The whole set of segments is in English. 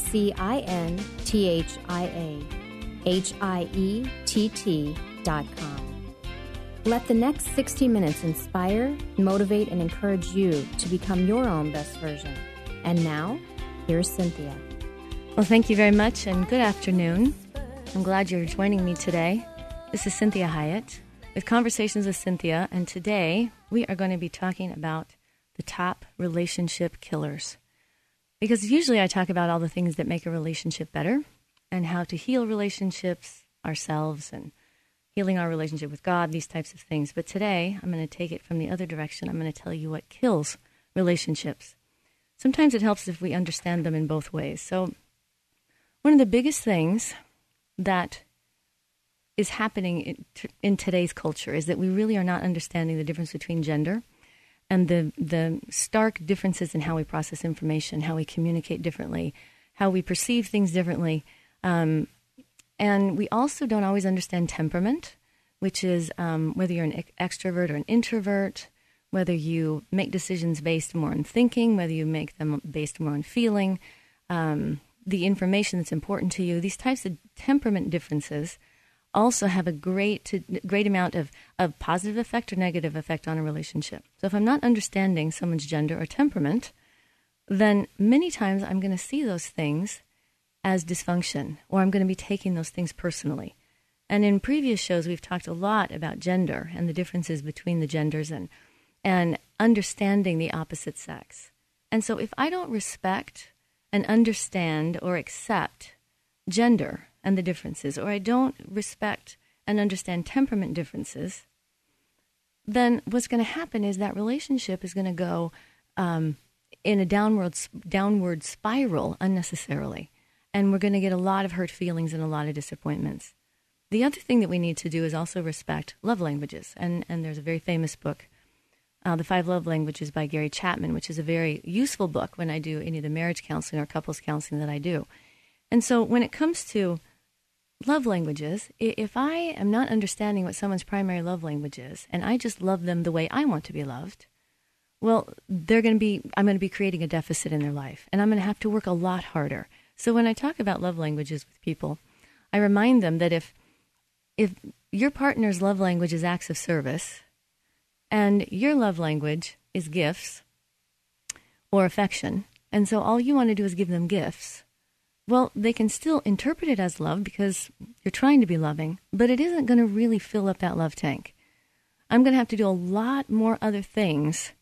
C I N T H I A H I E T T dot com. Let the next 60 minutes inspire, motivate, and encourage you to become your own best version. And now, here's Cynthia. Well, thank you very much and good afternoon. I'm glad you're joining me today. This is Cynthia Hiett with Conversations with Cynthia, and today we are going to be talking about the top relationship killers. Because usually I talk about all the things that make a relationship better and how to heal relationships ourselves and healing our relationship with God, these types of things. But today I'm going to take it from the other direction. I'm going to tell you what kills relationships. Sometimes it helps if we understand them in both ways. So, one of the biggest things that is happening in, in, today's culture is that we really are not understanding the difference between gender and the the stark differences in how we process information, how we communicate differently, how we perceive things differently, um, and we also don't always understand temperament, which is um, whether you're an extrovert or an introvert, whether you make decisions based more on thinking, whether you make them based more on feeling, um, the information that's important to you. These types of temperament differences also have a great great amount of, of positive effect or negative effect on a relationship. So if I'm not understanding someone's gender or temperament, then many times I'm going to see those things as dysfunction or I'm going to be taking those things personally. And in previous shows we've talked a lot about gender and the differences between the genders and and understanding the opposite sex. And so if I don't respect and understand or accept gender and the differences, or I don't respect and understand temperament differences, then what's going to happen is that relationship is going to go um, in a downward downward spiral unnecessarily, and we're going to get a lot of hurt feelings and a lot of disappointments. The other thing that we need to do is also respect love languages, and and there's a very famous book, uh, The Five Love Languages by Gary Chapman, which is a very useful book when I do any of the marriage counseling or couples counseling that I do. And so when it comes to love languages, if I am not understanding what someone's primary love language is, and I just love them the way I want to be loved, well, they're going to be, I'm going to be creating a deficit in their life, and I'm going to have to work a lot harder. So when I talk about love languages with people, I remind them that if, if your partner's love language is acts of service, and your love language is gifts or affection, and so all you want to do is give them gifts, well, they can still interpret it as love because you're trying to be loving, but it isn't going to really fill up that love tank. I'm going to have to do a lot more other things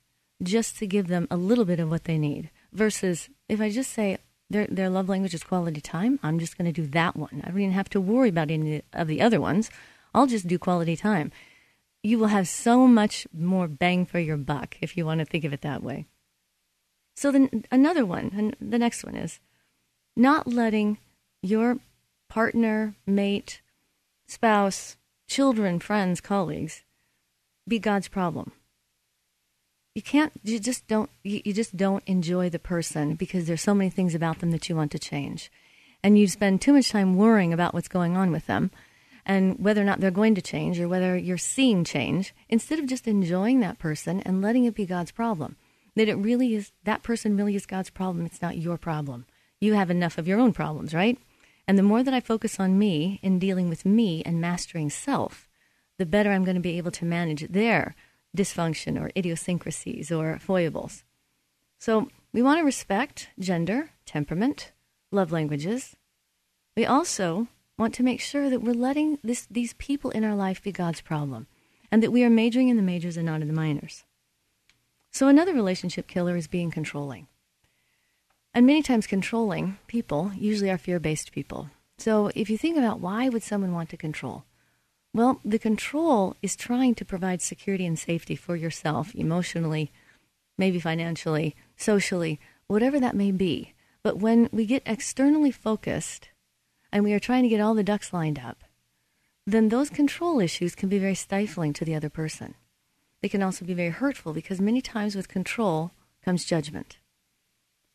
just to give them a little bit of what they need. Versus if I just say their their love language is quality time, I'm just going to do that one. I don't even have to worry about any of the other ones. I'll just do quality time. You will have so much more bang for your buck if you want to think of it that way. So then another one, and the next one is not letting your partner, mate, spouse, children, friends, colleagues be God's problem. You can't you just don't you, just don't enjoy the person because there's so many things about them that you want to change. And you spend too much time worrying about what's going on with them and whether or not they're going to change or whether you're seeing change instead of just enjoying that person and letting it be God's problem. That it really is that person really is God's problem, it's not your problem you have enough of your own problems, right? And the more that I focus on me in dealing with me and mastering self, the better I'm going to be able to manage their dysfunction or idiosyncrasies or foibles. So we want to respect gender, temperament, love languages. We also want to make sure that we're letting this, these people in our life be God's problem and that we are majoring in the majors and not in the minors. So another relationship killer is being controlling. And many times controlling people usually are fear-based people. So if you think about why would someone want to control? Well, the control is trying to provide security and safety for yourself emotionally, maybe financially, socially, whatever that may be. But when we get externally focused and we are trying to get all the ducks lined up, then those control issues can be very stifling to the other person. They can also be very hurtful because many times with control comes judgment.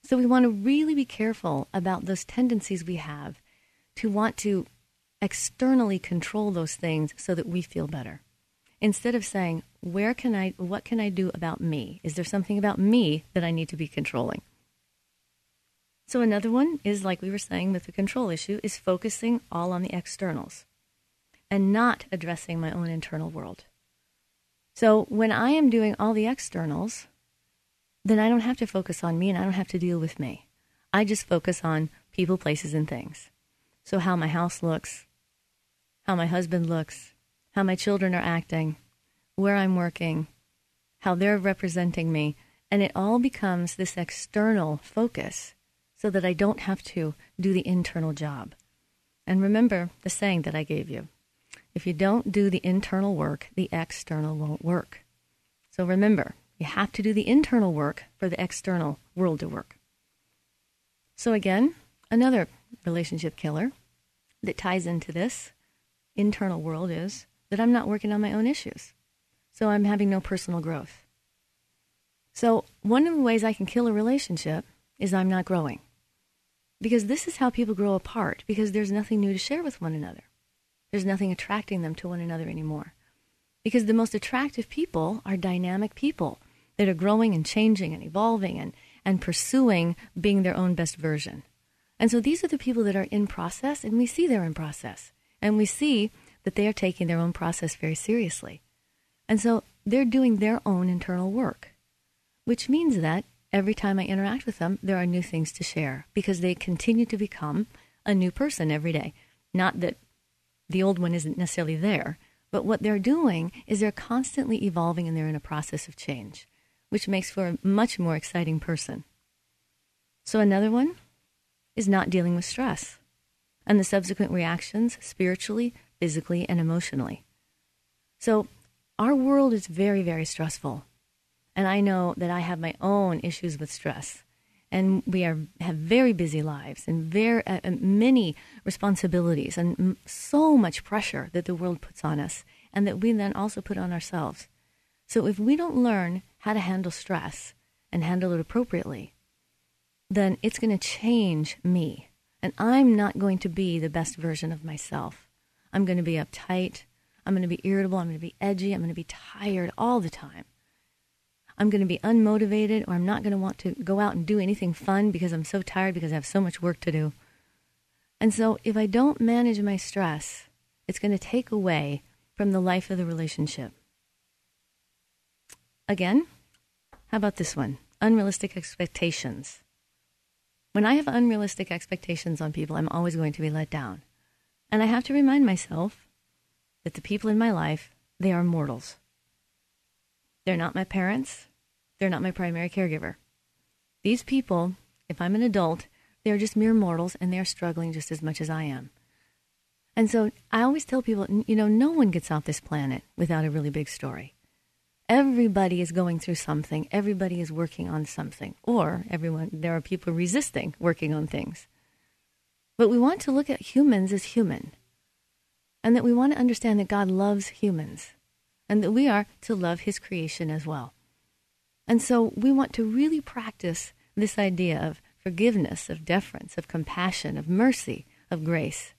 So we want to really be careful about those tendencies we have to want to externally control those things so that we feel better. Instead of saying, where can I, what can I do about me? Is there something about me that I need to be controlling? So another one is like we were saying with the control issue is focusing all on the externals and not addressing my own internal world. So when I am doing all the externals, then I don't have to focus on me and I don't have to deal with me. I just focus on people, places, and things. So, how my house looks, how my husband looks, how my children are acting, where I'm working, how they're representing me. And it all becomes this external focus so that I don't have to do the internal job. And remember the saying that I gave you if you don't do the internal work, the external won't work. So remember, you have to do the internal work for the external world to work. So, again, another relationship killer that ties into this internal world is that I'm not working on my own issues. So, I'm having no personal growth. So, one of the ways I can kill a relationship is I'm not growing. Because this is how people grow apart, because there's nothing new to share with one another. There's nothing attracting them to one another anymore. Because the most attractive people are dynamic people that are growing and changing and evolving and, and pursuing being their own best version. And so these are the people that are in process, and we see they're in process. And we see that they are taking their own process very seriously. And so they're doing their own internal work, which means that every time I interact with them, there are new things to share because they continue to become a new person every day. Not that the old one isn't necessarily there, but what they're doing is they're constantly evolving and they're in a process of change, which makes for a much more exciting person. So, another one is not dealing with stress and the subsequent reactions spiritually, physically, and emotionally. So, our world is very, very stressful. And I know that I have my own issues with stress and we are have very busy lives and very uh, uh, many responsibilities and m- so much pressure that the world puts on us and that we then also put on ourselves. So if we don't learn how to handle stress and handle it appropriately, then it's going to change me. And I'm not going to be the best version of myself. I'm going to be uptight. I'm going to be irritable. I'm going to be edgy. I'm going to be tired all the time. I'm going to be unmotivated or I'm not going to want to go out and do anything fun because I'm so tired because I have so much work to do. And so if I don't manage my stress, it's going to take away from the life of the relationship. Again, how about this one? Unrealistic expectations. When I have unrealistic expectations on people, I'm always going to be let down. And I have to remind myself that the people in my life, they are mortals. They're not my parents. They're not my primary caregiver. These people, if I'm an adult, they're just mere mortals and they're struggling just as much as I am. And so I always tell people, you know, no one gets off this planet without a really big story. Everybody is going through something. Everybody is working on something. Or everyone, there are people resisting working on things. But we want to look at humans as human. And that we want to understand that God loves humans and that we are to love his creation as well. And so we want to really practice this idea of forgiveness, of deference, of compassion, of mercy, of grace.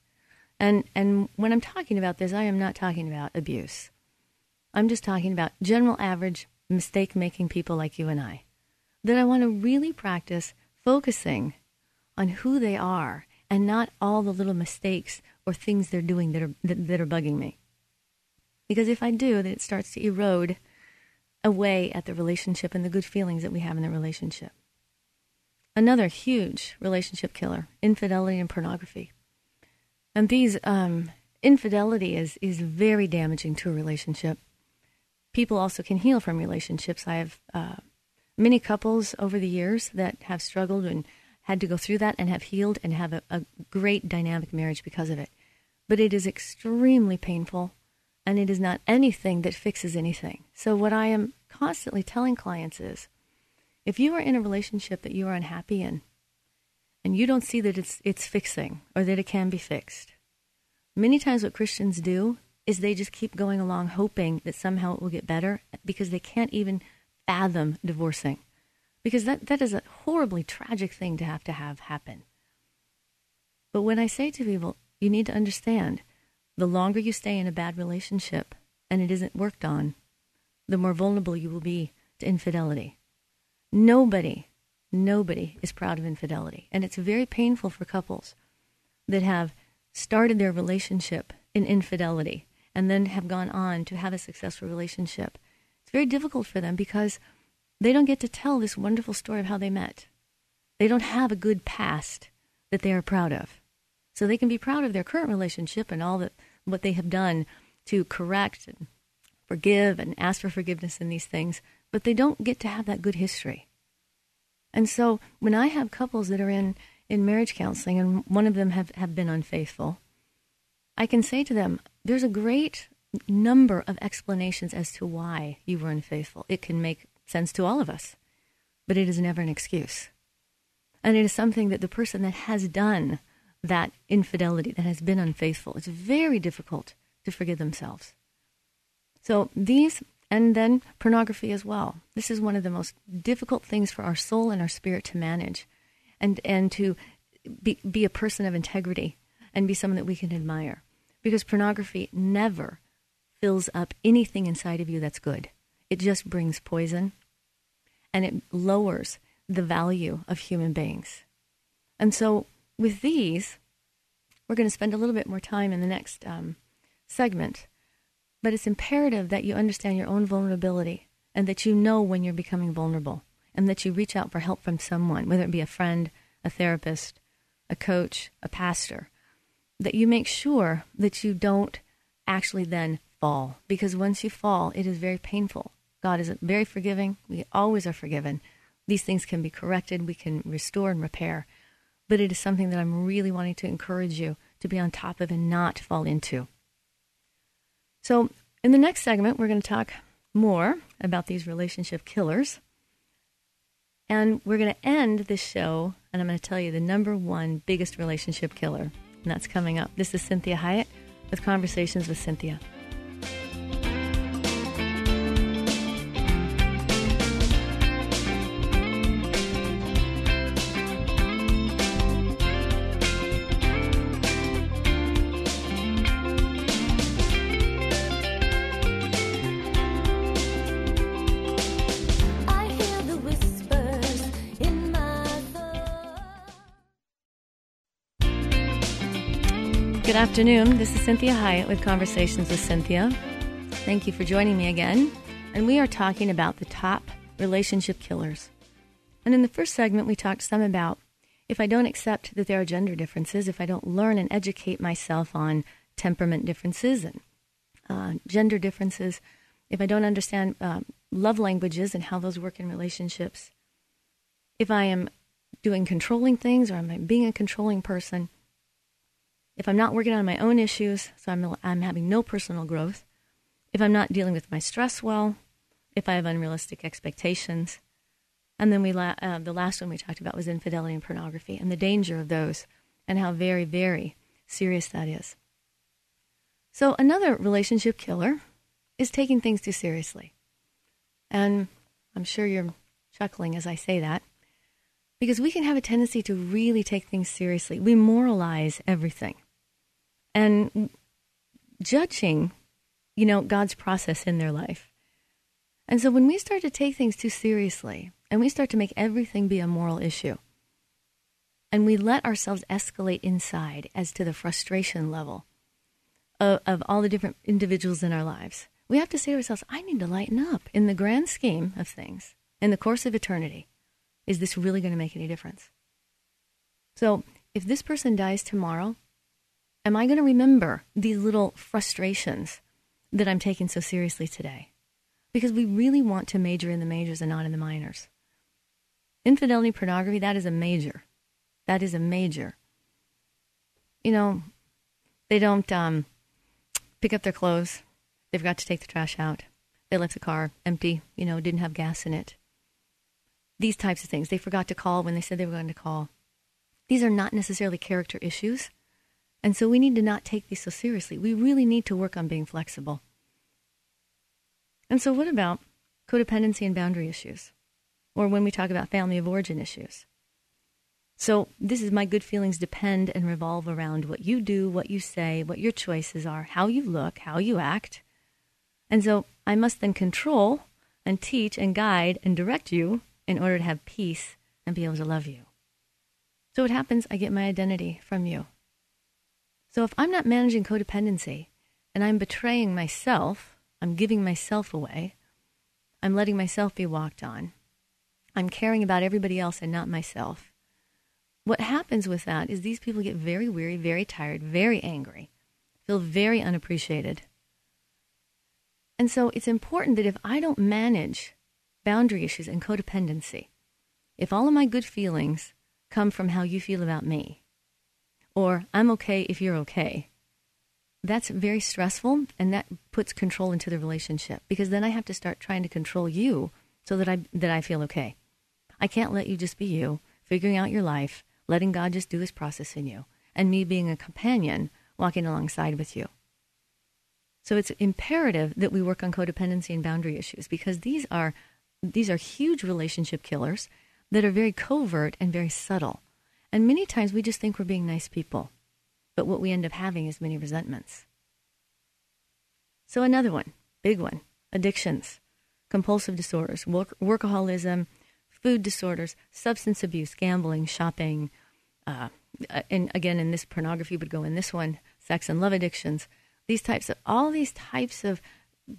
And, and when I'm talking about this, I am not talking about abuse. I'm just talking about general average mistake making people like you and I. That I want to really practice focusing on who they are and not all the little mistakes or things they're doing that are, that, that are bugging me. Because if I do, then it starts to erode away at the relationship and the good feelings that we have in the relationship. Another huge relationship killer infidelity and pornography. And these, um, infidelity is, is very damaging to a relationship. People also can heal from relationships. I have uh, many couples over the years that have struggled and had to go through that and have healed and have a, a great dynamic marriage because of it. But it is extremely painful and it is not anything that fixes anything. So, what I am constantly telling clients is if you are in a relationship that you are unhappy in, and you don't see that it's it's fixing or that it can be fixed. Many times what Christians do is they just keep going along hoping that somehow it will get better because they can't even fathom divorcing. Because that, that is a horribly tragic thing to have to have happen. But when I say to people, you need to understand the longer you stay in a bad relationship and it isn't worked on, the more vulnerable you will be to infidelity. Nobody, nobody is proud of infidelity. And it's very painful for couples that have started their relationship in infidelity and then have gone on to have a successful relationship. It's very difficult for them because they don't get to tell this wonderful story of how they met. They don't have a good past that they are proud of. So they can be proud of their current relationship and all that what they have done to correct and forgive and ask for forgiveness in these things, but they don't get to have that good history. And so when I have couples that are in, in marriage counseling and one of them have, have been unfaithful, I can say to them, there's a great number of explanations as to why you were unfaithful. It can make sense to all of us, but it is never an excuse. And it is something that the person that has done that infidelity, that has been unfaithful, it's very difficult to forgive themselves. So these, and then pornography as well. This is one of the most difficult things for our soul and our spirit to manage, and and to be be a person of integrity and be someone that we can admire because pornography never fills up anything inside of you that's good. It just brings poison and it lowers the value of human beings. And so, with these, we're going to spend a little bit more time in the next um, segment. But it's imperative that you understand your own vulnerability and that you know when you're becoming vulnerable and that you reach out for help from someone, whether it be a friend, a therapist, a coach, a pastor, that you make sure that you don't actually then fall. Because once you fall, it is very painful. God is very forgiving. We always are forgiven. These things can be corrected, we can restore and repair. But it is something that I'm really wanting to encourage you to be on top of and not fall into. So, in the next segment, we're going to talk more about these relationship killers. And we're going to end this show, and I'm going to tell you the number one biggest relationship killer and that's coming up. This is Cynthia Hiett with Conversations with Cynthia. Good afternoon. This is Cynthia Hiett with Conversations with Cynthia. Thank you for joining me again. And we are talking about the top relationship killers. And in the first segment, we talked some about if I don't accept that there are gender differences, if I don't learn and educate myself on temperament differences and uh, gender differences, if I don't understand uh, love languages and how those work in relationships, if I am doing controlling things or am I being a controlling person, if I'm not working on my own issues, so I'm, I'm having no personal growth, if I'm not dealing with my stress well, if I have unrealistic expectations, and then we la- uh, the last one we talked about was infidelity and pornography and the danger of those and how very, very serious that is. So, another relationship killer is taking things too seriously. And I'm sure you're chuckling as I say that because we can have a tendency to really take things seriously. We moralize everything and judging, you know, God's process in their life. And so when we start to take things too seriously and we start to make everything be a moral issue, and we let ourselves escalate inside as to the frustration level of, of all the different individuals in our lives, we have to say to ourselves, I need to lighten up. In the grand scheme of things, in the course of eternity, is this really going to make any difference? So if this person dies tomorrow, am I going to remember these little frustrations that I'm taking so seriously today? Because we really want to major in the majors and not in the minors. Infidelity, pornography, that is a major. That is a major. You know, they don't um, pick up their clothes. They forgot to take the trash out. They left the car empty, you know, didn't have gas in it. These types of things. They forgot to call when they said they were going to call. These are not necessarily character issues. And so we need to not take these so seriously. We really need to work on being flexible. And so, what about codependency and boundary issues? Or when we talk about family of origin issues? So, this is my good feelings depend and revolve around what you do, what you say, what your choices are, how you look, how you act. And so, I must then control and teach and guide and direct you in order to have peace and be able to love you. So, what happens? I get my identity from you. So if I'm not managing codependency and I'm betraying myself, I'm giving myself away, I'm letting myself be walked on, I'm caring about everybody else and not myself. What happens with that is these people get very weary, very tired, very angry, feel very unappreciated. And so it's important that if I don't manage boundary issues and codependency, if all of my good feelings come from how you feel about me, or I'm okay if you're okay. That's very stressful and that puts control into the relationship because then I have to start trying to control you so that I that I feel okay. I can't let you just be you, figuring out your life, letting God just do his process in you, and me being a companion walking alongside with you. So it's imperative that we work on codependency and boundary issues because these are these are huge relationship killers that are very covert and very subtle. And many times we just think we're being nice people, but what we end up having is many resentments. So, another one, big one addictions, compulsive disorders, work- workaholism, food disorders, substance abuse, gambling, shopping, uh, and again, in this pornography would go in this one, sex and love addictions. These types of all these types of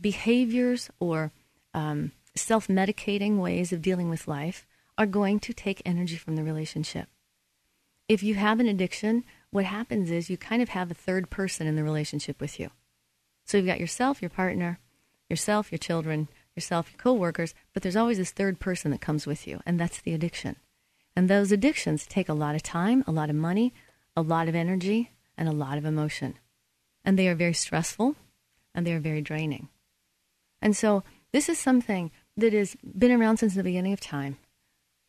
behaviors or um, self medicating ways of dealing with life are going to take energy from the relationship if you have an addiction, what happens is you kind of have a third person in the relationship with you. So you've got yourself, your partner, yourself, your children, yourself, your coworkers, but there's always this third person that comes with you, and that's the addiction. And those addictions take a lot of time, a lot of money, a lot of energy, and a lot of emotion. And they are very stressful and they are very draining. And so this is something that has been around since the beginning of time.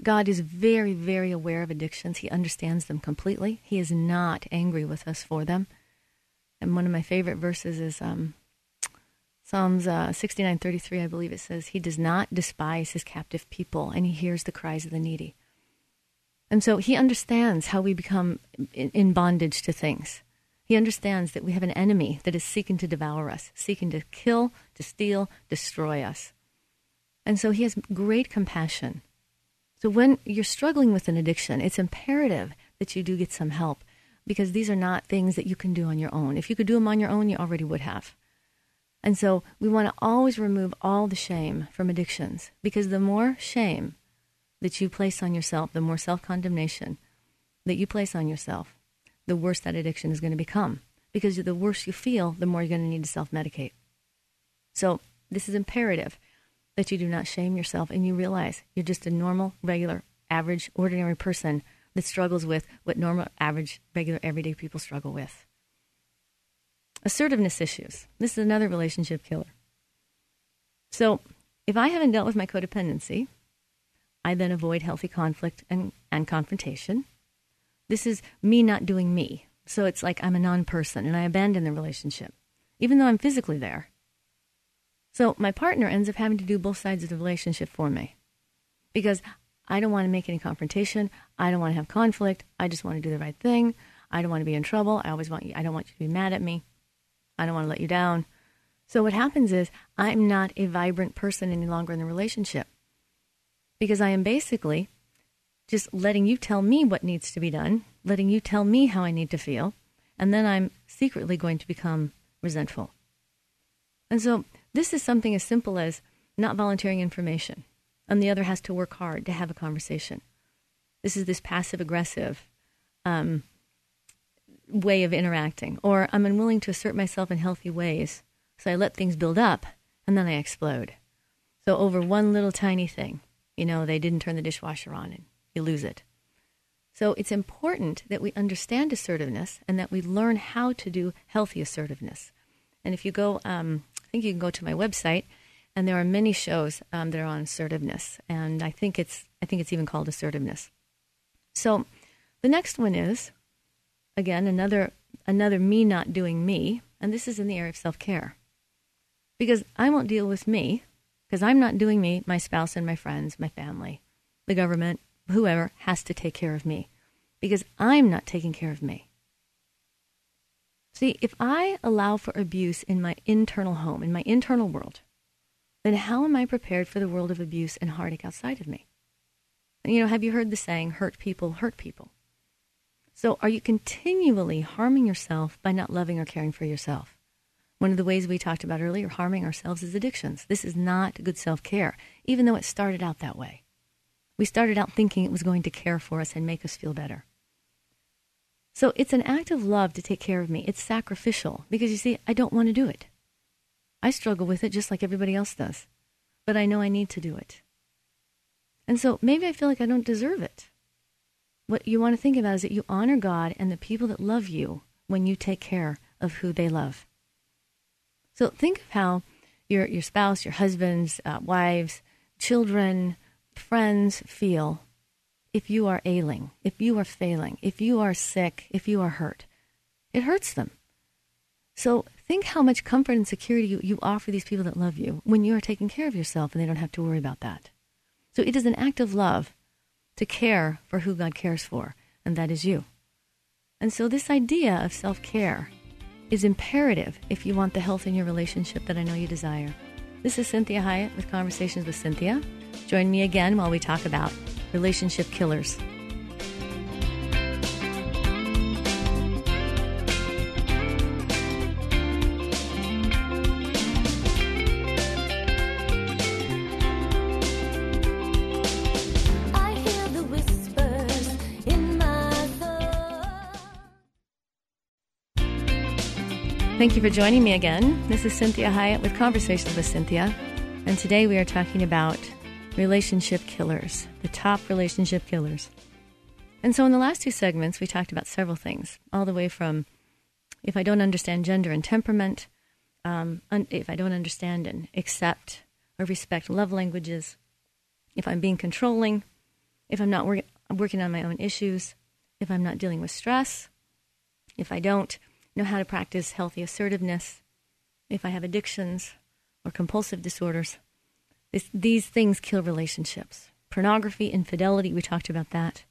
God is very, very aware of addictions. He understands them completely. He is not angry with us for them. And one of my favorite verses is um, Psalms uh, 69:33. I believe it says, "He does not despise his captive people, and he hears the cries of the needy." And so he understands how we become in bondage to things. He understands that we have an enemy that is seeking to devour us, seeking to kill, to steal, destroy us. And so he has great compassion so when you're struggling with an addiction, it's imperative that you do get some help because these are not things that you can do on your own. If you could do them on your own, you already would have. And so we want to always remove all the shame from addictions because the more shame that you place on yourself, the more self condemnation that you place on yourself, the worse that addiction is going to become. Because the worse you feel, the more you're going to need to self medicate. So this is imperative that you do not shame yourself and you realize you're just a normal, regular, average, ordinary person that struggles with what normal, average, regular, everyday people struggle with. Assertiveness issues. This is another relationship killer. So, if I haven't dealt with my codependency, I then avoid healthy conflict and, and confrontation. This is me not doing me. So it's like I'm a non person and I abandon the relationship, even though I'm physically there. So my partner ends up having to do both sides of the relationship for me because I don't want to make any confrontation. I don't want to have conflict. I just want to do the right thing. I don't want to be in trouble. I always want you, I don't want you to be mad at me. I don't want to let you down. So what happens is I'm not a vibrant person any longer in the relationship because I am basically just letting you tell me what needs to be done, letting you tell me how I need to feel, and then I'm secretly going to become resentful. And so this is something as simple as not volunteering information, and the other has to work hard to have a conversation. This is this passive aggressive um, way of interacting. Or I'm unwilling to assert myself in healthy ways, so I let things build up and then I explode. So over one little tiny thing, you know, they didn't turn the dishwasher on and you lose it. So it's important that we understand assertiveness and that we learn how to do healthy assertiveness. And if you go um, I think you can go to my website, and there are many shows um, that are on assertiveness, and I think it's I think it's even called assertiveness. So, The next one is, again, another another me not doing me, and this is in the area of self care. Because I won't deal with me, because I'm not doing me, my spouse and my friends, my family, the government, whoever has to take care of me, because I'm not taking care of me. See, if I allow for abuse in my internal home, in my internal world, then how am I prepared for the world of abuse and heartache outside of me? You know, have you heard the saying, hurt people hurt people? So are you continually harming yourself by not loving or caring for yourself? One of the ways we talked about earlier, harming ourselves is addictions. This is not good self care, even though it started out that way. We started out thinking it was going to care for us and make us feel better. So it's an act of love to take care of me. It's sacrificial because you see, I don't want to do it. I struggle with it just like everybody else does, but I know I need to do it. And so maybe I feel like I don't deserve it. What you want to think about is that you honor God and the people that love you when you take care of who they love. So think of how your, your spouse, your husbands, uh, wives, children, friends feel if you are ailing, if you are failing, if you are sick, if you are hurt. It hurts them. So think how much comfort and security you, you offer these people that love you when you are taking care of yourself and they don't have to worry about that. So it is an act of love to care for who God cares for, and that is you. And so this idea of self care is imperative if you want the health in your relationship that I know you desire. This is Cynthia Hiett with Conversations with Cynthia. Join me again while we talk about relationship killers. Thank you for joining me again. This is Cynthia Hiett with Conversations with Cynthia, And today we are talking about relationship killers, the top relationship killers. And so in the last two segments, we talked about several things, all the way from if I don't understand gender and temperament, um, un- if I don't understand and accept or respect love languages, if I'm being controlling, if I'm not wor- working on my own issues, if I'm not dealing with stress, if I don't know how to practice healthy assertiveness, if I have addictions or compulsive disorders. This, these things kill relationships. Pornography, infidelity, we talked about that.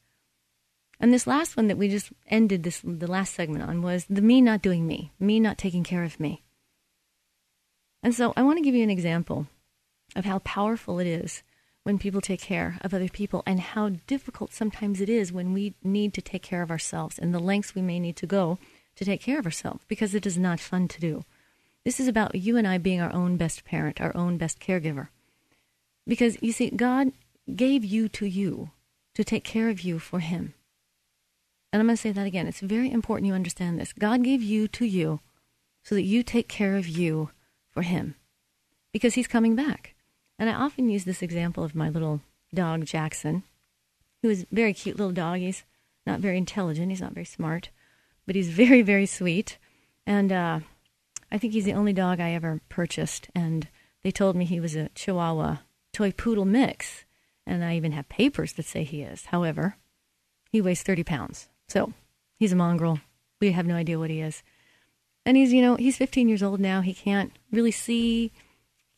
And this last one that we just ended this the last segment on was the me not doing me, me not taking care of me. And so I want to give you an example of how powerful it is when people take care of other people and how difficult sometimes it is when we need to take care of ourselves and the lengths we may need to go to take care of ourselves because it is not fun to do. This is about you and I being our own best parent, our own best caregiver. Because you see, God gave you to you to take care of you for Him. And I'm going to say that again. It's very important you understand this. God gave you to you so that you take care of you for Him because He's coming back. And I often use this example of my little dog, Jackson, who is very cute little dog. He's not very intelligent, he's not very smart but he's very, very sweet. And uh, I think he's the only dog I ever purchased. And they told me he was a Chihuahua toy poodle mix. And I even have papers that say he is. However, he weighs 30 pounds. So he's a mongrel. We have no idea what he is. And he's, you know, he's 15 years old now. He can't really see,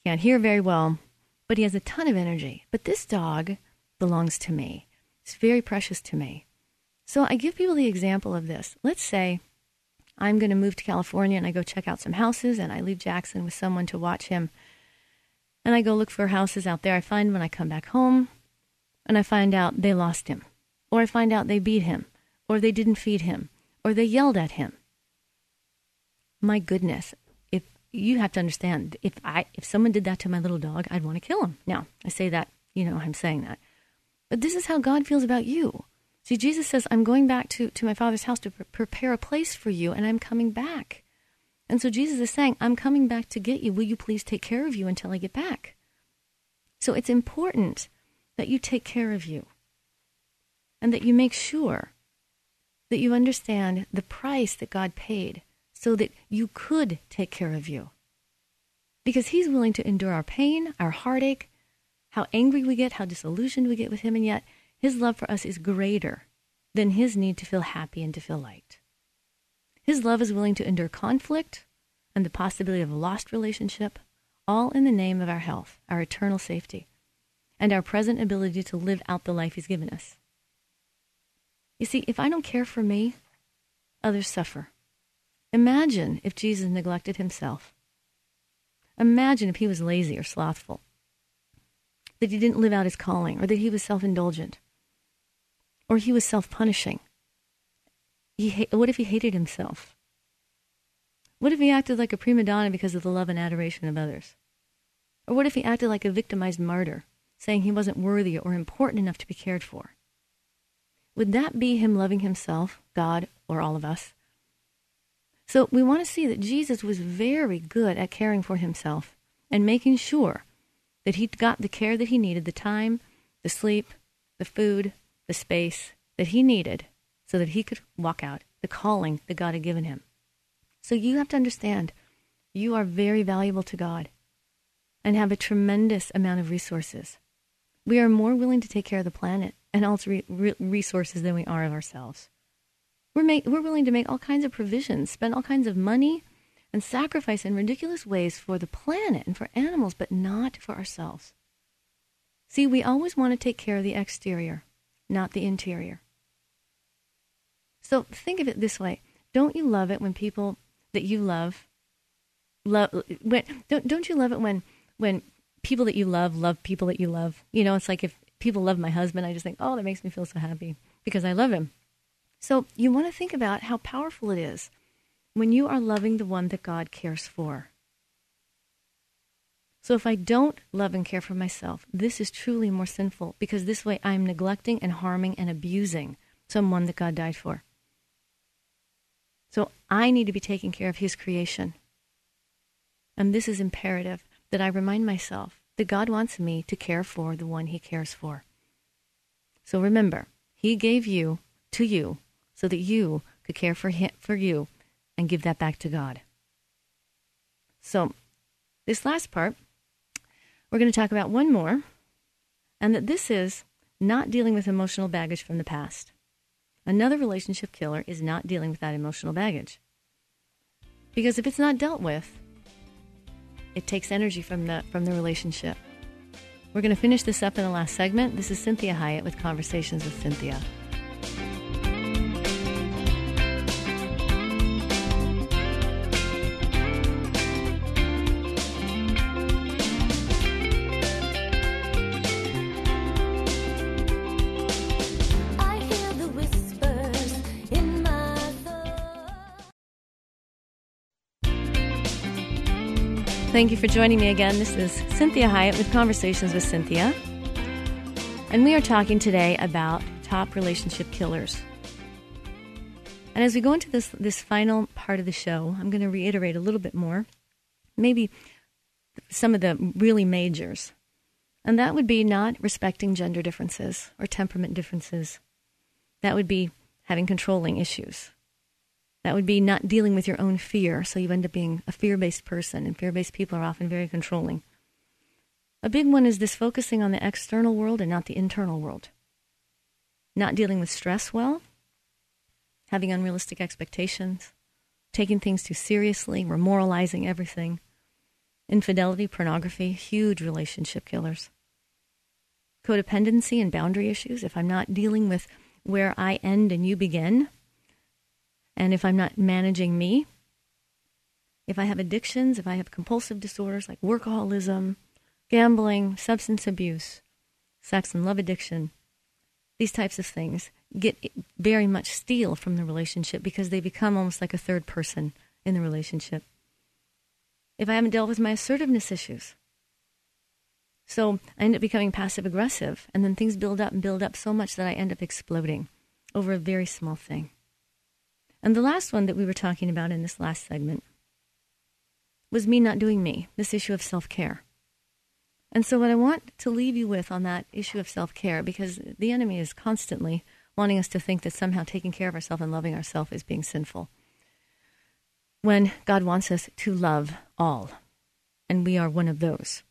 can't hear very well, but he has a ton of energy. But this dog belongs to me. It's very precious to me. So I give people the example of this. Let's say I'm going to move to California and I go check out some houses and I leave Jackson with someone to watch him. And I go look for houses out there. I find when I come back home and I find out they lost him, or I find out they beat him, or they didn't feed him, or they yelled at him. My goodness, if you have to understand, if I if someone did that to my little dog, I'd want to kill him. Now, I say that, you know, I'm saying that. But this is how God feels about you. See, Jesus says, I'm going back to, to my Father's house to pre- prepare a place for you, and I'm coming back. And so Jesus is saying, I'm coming back to get you. Will you please take care of you until I get back? So it's important that you take care of you and that you make sure that you understand the price that God paid so that you could take care of you. Because He's willing to endure our pain, our heartache, how angry we get, how disillusioned we get with Him, and yet his love for us is greater than his need to feel happy and to feel light. His love is willing to endure conflict and the possibility of a lost relationship, all in the name of our health, our eternal safety, and our present ability to live out the life he's given us. You see, if I don't care for me, others suffer. Imagine if Jesus neglected himself. Imagine if he was lazy or slothful, that he didn't live out his calling, or that he was self indulgent, or he was self punishing. What if he hated himself? What if he acted like a prima donna because of the love and adoration of others? Or what if he acted like a victimized martyr, saying he wasn't worthy or important enough to be cared for? Would that be him loving himself, God, or all of us? So we want to see that Jesus was very good at caring for himself and making sure that he got the care that he needed, the time, the sleep, the food, the space that he needed so that he could walk out the calling that God had given him. So you have to understand you are very valuable to God and have a tremendous amount of resources. We are more willing to take care of the planet and also re- resources than we are of ourselves. We're, make, we're willing to make all kinds of provisions, spend all kinds of money, and sacrifice in ridiculous ways for the planet and for animals, but not for ourselves. See, we always want to take care of the exterior, not the interior. So think of it this way don't you love it when people that you love love when don't don't you love it when when people that you love love people that you love you know it's like if people love my husband, I just think, oh, that makes me feel so happy because I love him. So you want to think about how powerful it is when you are loving the one that God cares for. So if I don't love and care for myself, this is truly more sinful because this way I'm neglecting and harming and abusing someone that God died for. So I need to be taking care of his creation. And this is imperative that I remind myself that God wants me to care for the one he cares for. So remember, he gave you to you so that you could care for him for you and give that back to God. So, this last part, we're going to talk about one more, and that this is not dealing with emotional baggage from the past. Another relationship killer is not dealing with that emotional baggage. Because if it's not dealt with, it takes energy from the from the relationship. We're going to finish this up in the last segment. This is Cynthia Hiett with Conversations with Cynthia. Thank you for joining me again. This is Cynthia Hiett with Conversations with Cynthia. And we are talking today about top relationship killers. And as we go into this, this final part of the show, I'm going to reiterate a little bit more, maybe some of the really majors. And that would be not respecting gender differences or temperament differences. That would be having controlling issues. That would be not dealing with your own fear, so you end up being a fear based person, and fear based people are often very controlling. A big one is this focusing on the external world and not the internal world. Not dealing with stress well, having unrealistic expectations, taking things too seriously, we're moralizing everything. Infidelity, pornography, huge relationship killers. Codependency and boundary issues. If I'm not dealing with where I end and you begin, and if I'm not managing me, if I have addictions, if I have compulsive disorders like workaholism, gambling, substance abuse, sex and love addiction, these types of things get very much steal from the relationship because they become almost like a third person in the relationship. If I haven't dealt with my assertiveness issues, so I end up becoming passive aggressive, and then things build up and build up so much that I end up exploding over a very small thing. And the last one that we were talking about in this last segment was me not doing me, this issue of self care. And so, what I want to leave you with on that issue of self care, because the enemy is constantly wanting us to think that somehow taking care of ourselves and loving ourselves is being sinful. When God wants us to love all, and we are one of those.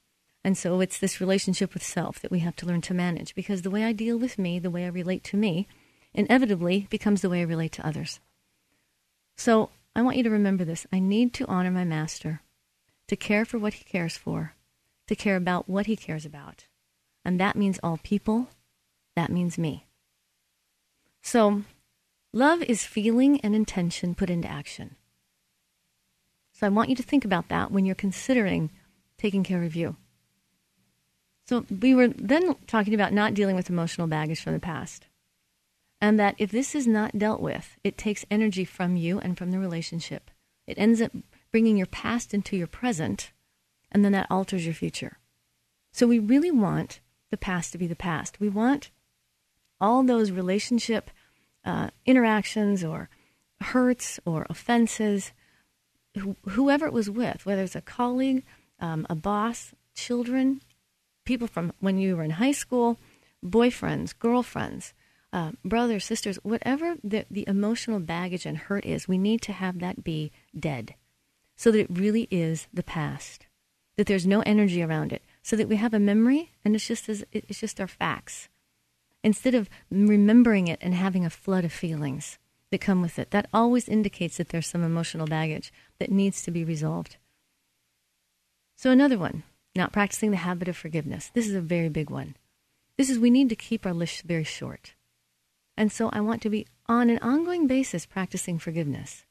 And so, it's this relationship with self that we have to learn to manage, because the way I deal with me, the way I relate to me, inevitably becomes the way I relate to others. So I want you to remember this. I need to honor my master, to care for what he cares for, to care about what he cares about. And that means all people. That means me. So, love is feeling and intention put into action. So, I want you to think about that when you're considering taking care of you. So, we were then talking about not dealing with emotional baggage from the past. And that if this is not dealt with, it takes energy from you and from the relationship. It ends up bringing your past into your present, and then that alters your future. So we really want the past to be the past. We want all those relationship uh, interactions or hurts or offenses, wh- whoever it was with, whether it's a colleague, um, a boss, children, people from when you were in high school, boyfriends, girlfriends, uh, brothers, sisters, whatever the, the emotional baggage and hurt is, we need to have that be dead so that it really is the past, that there's no energy around it, so that we have a memory and it's just, as, it's just our facts. Instead of remembering it and having a flood of feelings that come with it, that always indicates that there's some emotional baggage that needs to be resolved. So, another one, not practicing the habit of forgiveness. This is a very big one. This is we need to keep our list very short. And so I want to be on an ongoing basis practicing forgiveness.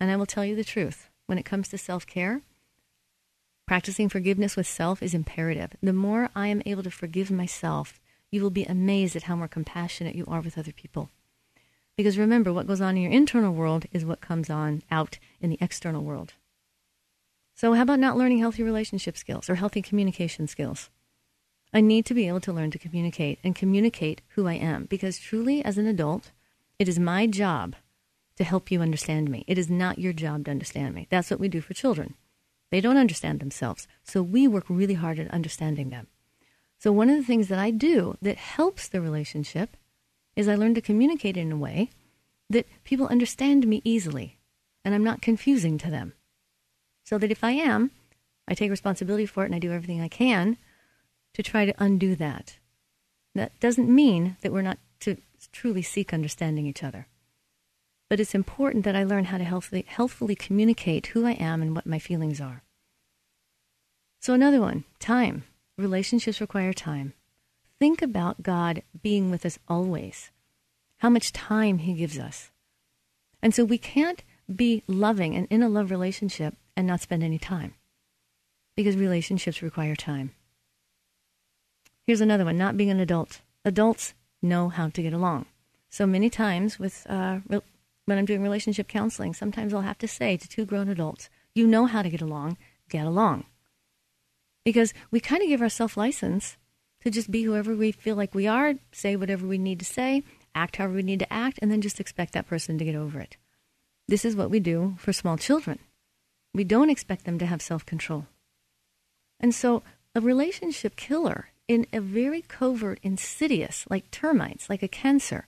And I will tell you the truth when it comes to self care, practicing forgiveness with self is imperative. The more I am able to forgive myself, you will be amazed at how more compassionate you are with other people. Because remember, what goes on in your internal world is what comes on out in the external world. So, how about not learning healthy relationship skills or healthy communication skills? I need to be able to learn to communicate and communicate who I am because truly, as an adult, it is my job to help you understand me. It is not your job to understand me. That's what we do for children. They don't understand themselves. So we work really hard at understanding them. So, one of the things that I do that helps the relationship is I learn to communicate in a way that people understand me easily and I'm not confusing to them. So that if I am, I take responsibility for it and I do everything I can to try to undo that. That doesn't mean that we're not to truly seek understanding each other. But it's important that I learn how to healthfully, communicate who I am and what my feelings are. So, another one time. Relationships require time. Think about God being with us always, how much time He gives us. And so we can't be loving and in a love relationship and not spend any time because relationships require time. Here's another one not being an adult. Adults know how to get along. So many times with uh, when I'm doing relationship counseling, sometimes I'll have to say to two grown adults, you know how to get along, get along. Because we kind of give ourselves license to just be whoever we feel like we are, say whatever we need to say, act however we need to act, and then just expect that person to get over it. This is what we do for small children. We don't expect them to have self control. And so, a relationship killer in a very covert, insidious, like termites, like a cancer,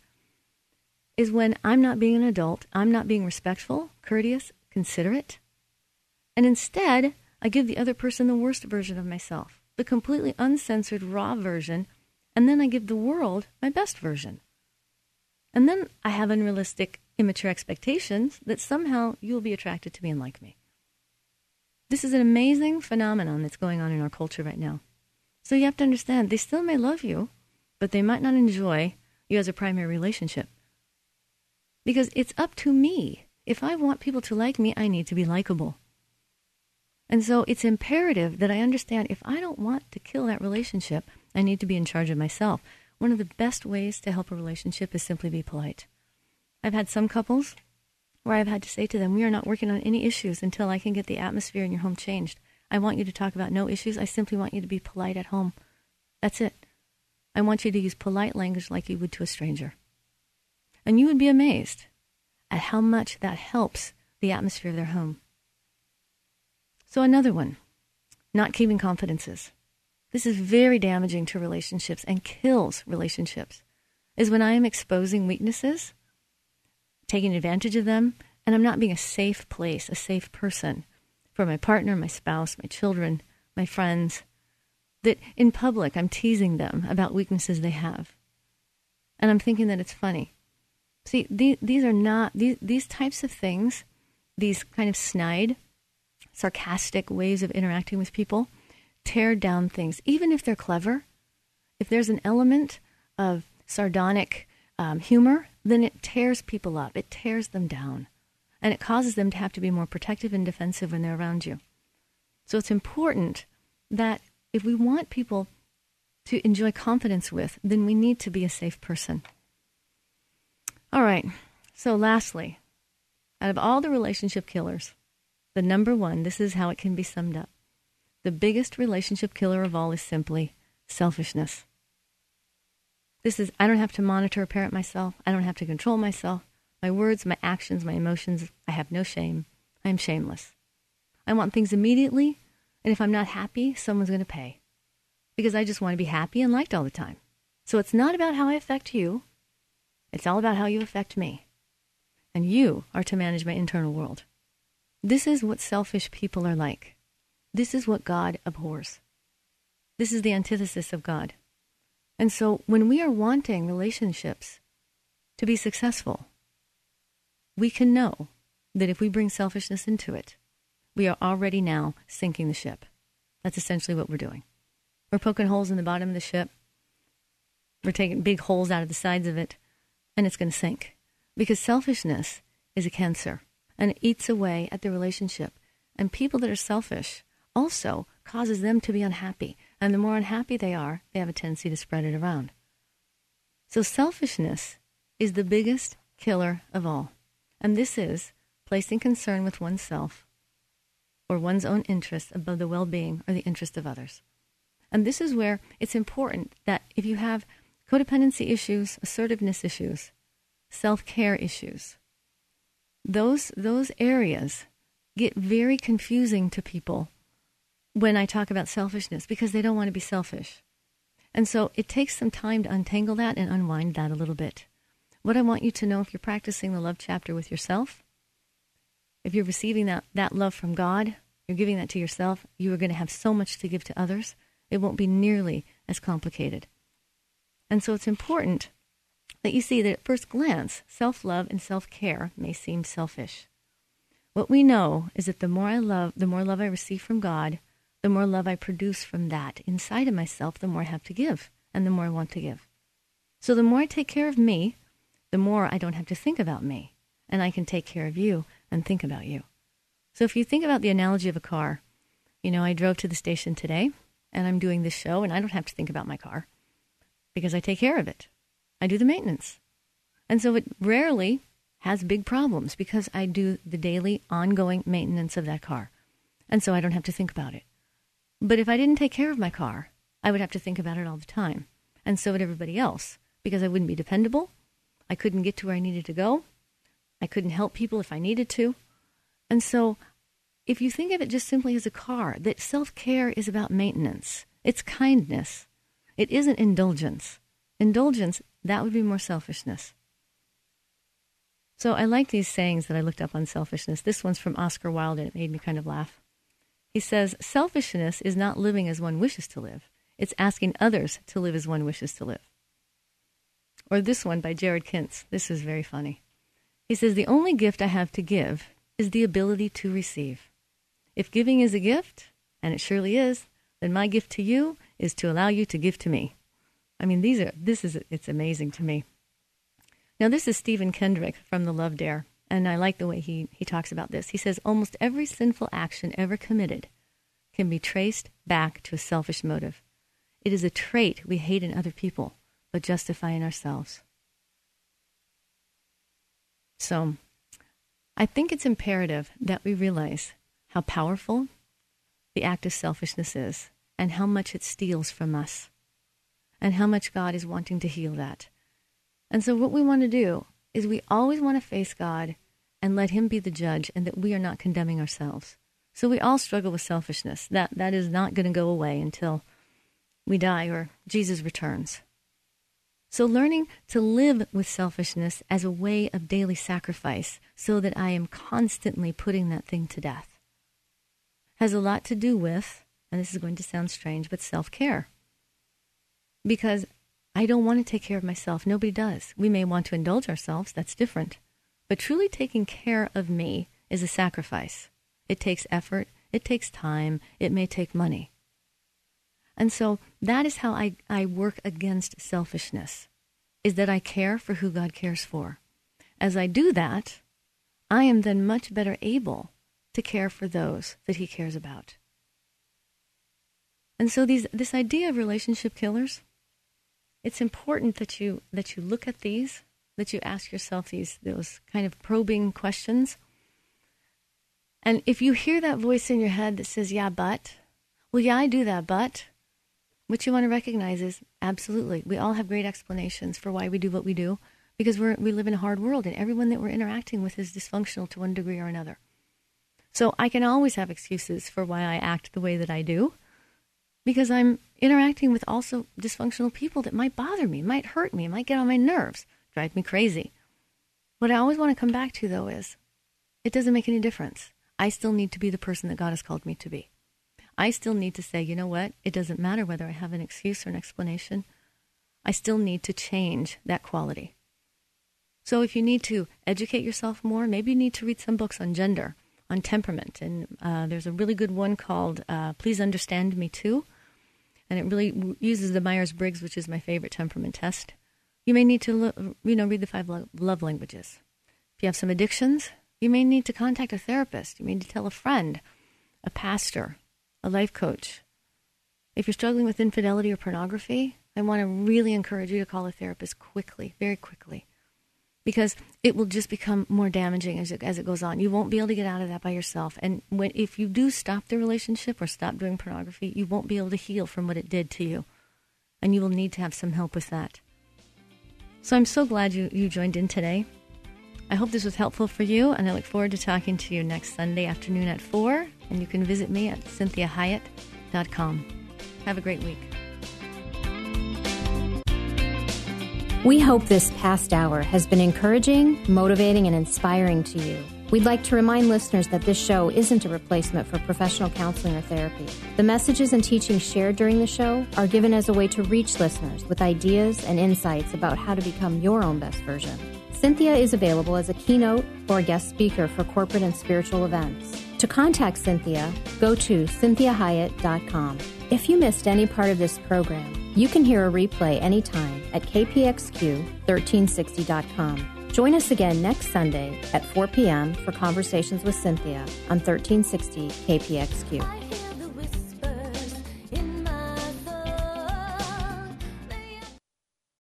is when I'm not being an adult, I'm not being respectful, courteous, considerate, and instead I give the other person the worst version of myself, the completely uncensored, raw version, and then I give the world my best version. And then I have unrealistic, immature expectations that somehow you'll be attracted to me and like me. This is an amazing phenomenon that's going on in our culture right now. So you have to understand they still may love you, but they might not enjoy you as a primary relationship. Because it's up to me. If I want people to like me, I need to be likable. And so it's imperative that I understand if I don't want to kill that relationship, I need to be in charge of myself. One of the best ways to help a relationship is simply be polite. I've had some couples where I've had to say to them, We are not working on any issues until I can get the atmosphere in your home changed. I want you to talk about no issues. I simply want you to be polite at home. That's it. I want you to use polite language like you would to a stranger. And you would be amazed at how much that helps the atmosphere of their home. So, another one not keeping confidences. This is very damaging to relationships and kills relationships. Is when I am exposing weaknesses, taking advantage of them, and I'm not being a safe place, a safe person for my partner, my spouse, my children, my friends, that in public I'm teasing them about weaknesses they have. And I'm thinking that it's funny. See, these, are not, these, these types of things, these kind of snide, sarcastic ways of interacting with people, tear down things. Even if they're clever, if there's an element of sardonic um, humor, then it tears people up, it tears them down, and it causes them to have to be more protective and defensive when they're around you. So it's important that if we want people to enjoy confidence with, then we need to be a safe person. All right. So, lastly, out of all the relationship killers, the number one, this is how it can be summed up. The biggest relationship killer of all is simply selfishness. This is, I don't have to monitor or parent myself. I don't have to control myself. My words, my actions, my emotions, I have no shame. I am shameless. I want things immediately, and if I'm not happy, someone's going to pay. Because I just want to be happy and liked all the time. So it's not about how I affect you, it's all about how you affect me. And you are to manage my internal world. This is what selfish people are like. This is what God abhors. This is the antithesis of God. And so when we are wanting relationships to be successful, we can know that if we bring selfishness into it, we are already now sinking the ship. That's essentially what we're doing. We're poking holes in the bottom of the ship. We're taking big holes out of the sides of it, and it's going to sink. Because selfishness is a cancer, and it eats away at the relationship. And people that are selfish also causes them to be unhappy. And the more unhappy they are, they have a tendency to spread it around. So selfishness is the biggest killer of all. And this is placing concern with oneself or one's own interests above the well being or the interest of others. And this is where it's important that if you have codependency issues, assertiveness issues, self care issues, those, those areas get very confusing to people when I talk about selfishness because they don't want to be selfish. And so it takes some time to untangle that and unwind that a little bit. What I want you to know if you're practicing the love chapter with yourself, if you're receiving that, that love from God, you're giving that to yourself, you are going to have so much to give to others. It won't be nearly as complicated. And so it's important that you see that at first glance, self love and self care may seem selfish. What we know is that the more I love, the more love I receive from God, the more love I produce from that inside of myself, the more I have to give and the more I want to give. So the more I take care of me, the more I don't have to think about me and I can take care of you and think about you. So if you think about the analogy of a car, you know, I drove to the station today and I'm doing this show and I don't have to think about my car because I take care of it. I do the maintenance. And so it rarely has big problems because I do the daily ongoing maintenance of that car. And so I don't have to think about it. But if I didn't take care of my car, I would have to think about it all the time. And so would everybody else because I wouldn't be dependable. I couldn't get to where I needed to go. I couldn't help people if I needed to. And so, if you think of it just simply as a car, that self care is about maintenance, it's kindness, it isn't indulgence. Indulgence, that would be more selfishness. So, I like these sayings that I looked up on selfishness. This one's from Oscar Wilde, and it made me kind of laugh. He says, Selfishness is not living as one wishes to live, it's asking others to live as one wishes to live. Or this one by Jarod Kintz. This is very funny. He says, The only gift I have to give is the ability to receive. If giving is a gift, and it surely is, then my gift to you is to allow you to give to me. I mean, these are this is it's amazing to me. Now, this is Stephen Kendrick from the Love Dare, and I like the way he, he talks about this. He says almost every sinful action ever committed can be traced back to a selfish motive. It is a trait we hate in other people, but justifying ourselves. So, I think it's imperative that we realize how powerful the act of selfishness is and how much it steals from us and how much God is wanting to heal that. And so, what we want to do is we always want to face God and let Him be the judge and that we are not condemning ourselves. So, we all struggle with selfishness. That, that is not going to go away until we die or Jesus returns. So, learning to live with selfishness as a way of daily sacrifice so that I am constantly putting that thing to death has a lot to do with, and this is going to sound strange, but self care. Because I don't want to take care of myself. Nobody does. We may want to indulge ourselves. That's different. But truly taking care of me is a sacrifice. It takes effort. It takes time. It may take money. And so that is how I, I work against selfishness, is that I care for who God cares for. As I do that, I am then much better able to care for those that he cares about. And so these this idea of relationship killers, it's important that you that you look at these, that you ask yourself these those kind of probing questions. And if you hear that voice in your head that says, "Yeah, but," well, yeah, I do that, but what you want to recognize is absolutely, we all have great explanations for why we do what we do because we we live in a hard world and everyone that we're interacting with is dysfunctional to one degree or another. So I can always have excuses for why I act the way that I do because I'm interacting with also dysfunctional people that might bother me, might hurt me, might get on my nerves, drive me crazy. What I always want to come back to though is it doesn't make any difference. I still need to be the person that God has called me to be. I still need to say, you know what? It doesn't matter whether I have an excuse or an explanation. I still need to change that quality. So if you need to educate yourself more, maybe you need to read some books on gender, on temperament. And uh, there's a really good one called uh, Please Understand Me Too. And it really uses the Myers Briggs, which is my favorite temperament test. You may need to, you know, read the five lo- love languages. If you have some addictions, you may need to contact a therapist. You may need to tell a friend, a pastor, a life coach. If you're struggling with infidelity or pornography, I want to really encourage you to call a therapist quickly, very quickly because it will just become more damaging as it, as it goes on. You won't be able to get out of that by yourself. And when if you do stop the relationship or stop doing pornography, you won't be able to heal from what it did to you. And you will need to have some help with that. So I'm so glad you, you joined in today. I hope this was helpful for you, and I look forward to talking to you next Sunday afternoon at 4. And you can visit me at cynthiahiett.com. Have a great week. We hope this past hour has been encouraging, motivating, and inspiring to you. We'd like to remind listeners that this show isn't a replacement for professional counseling or therapy. The messages and teachings shared during the show are given as a way to reach listeners with ideas and insights about how to become your own best version. Cynthia is available as a keynote or guest speaker for corporate and spiritual events. To contact Cynthia, go to cynthiahiett.com. If you missed any part of this program, you can hear a replay anytime at kpxq1360.com. Join us again next Sunday at 4 p.m. for Conversations with Cynthia on 1360 KPXQ.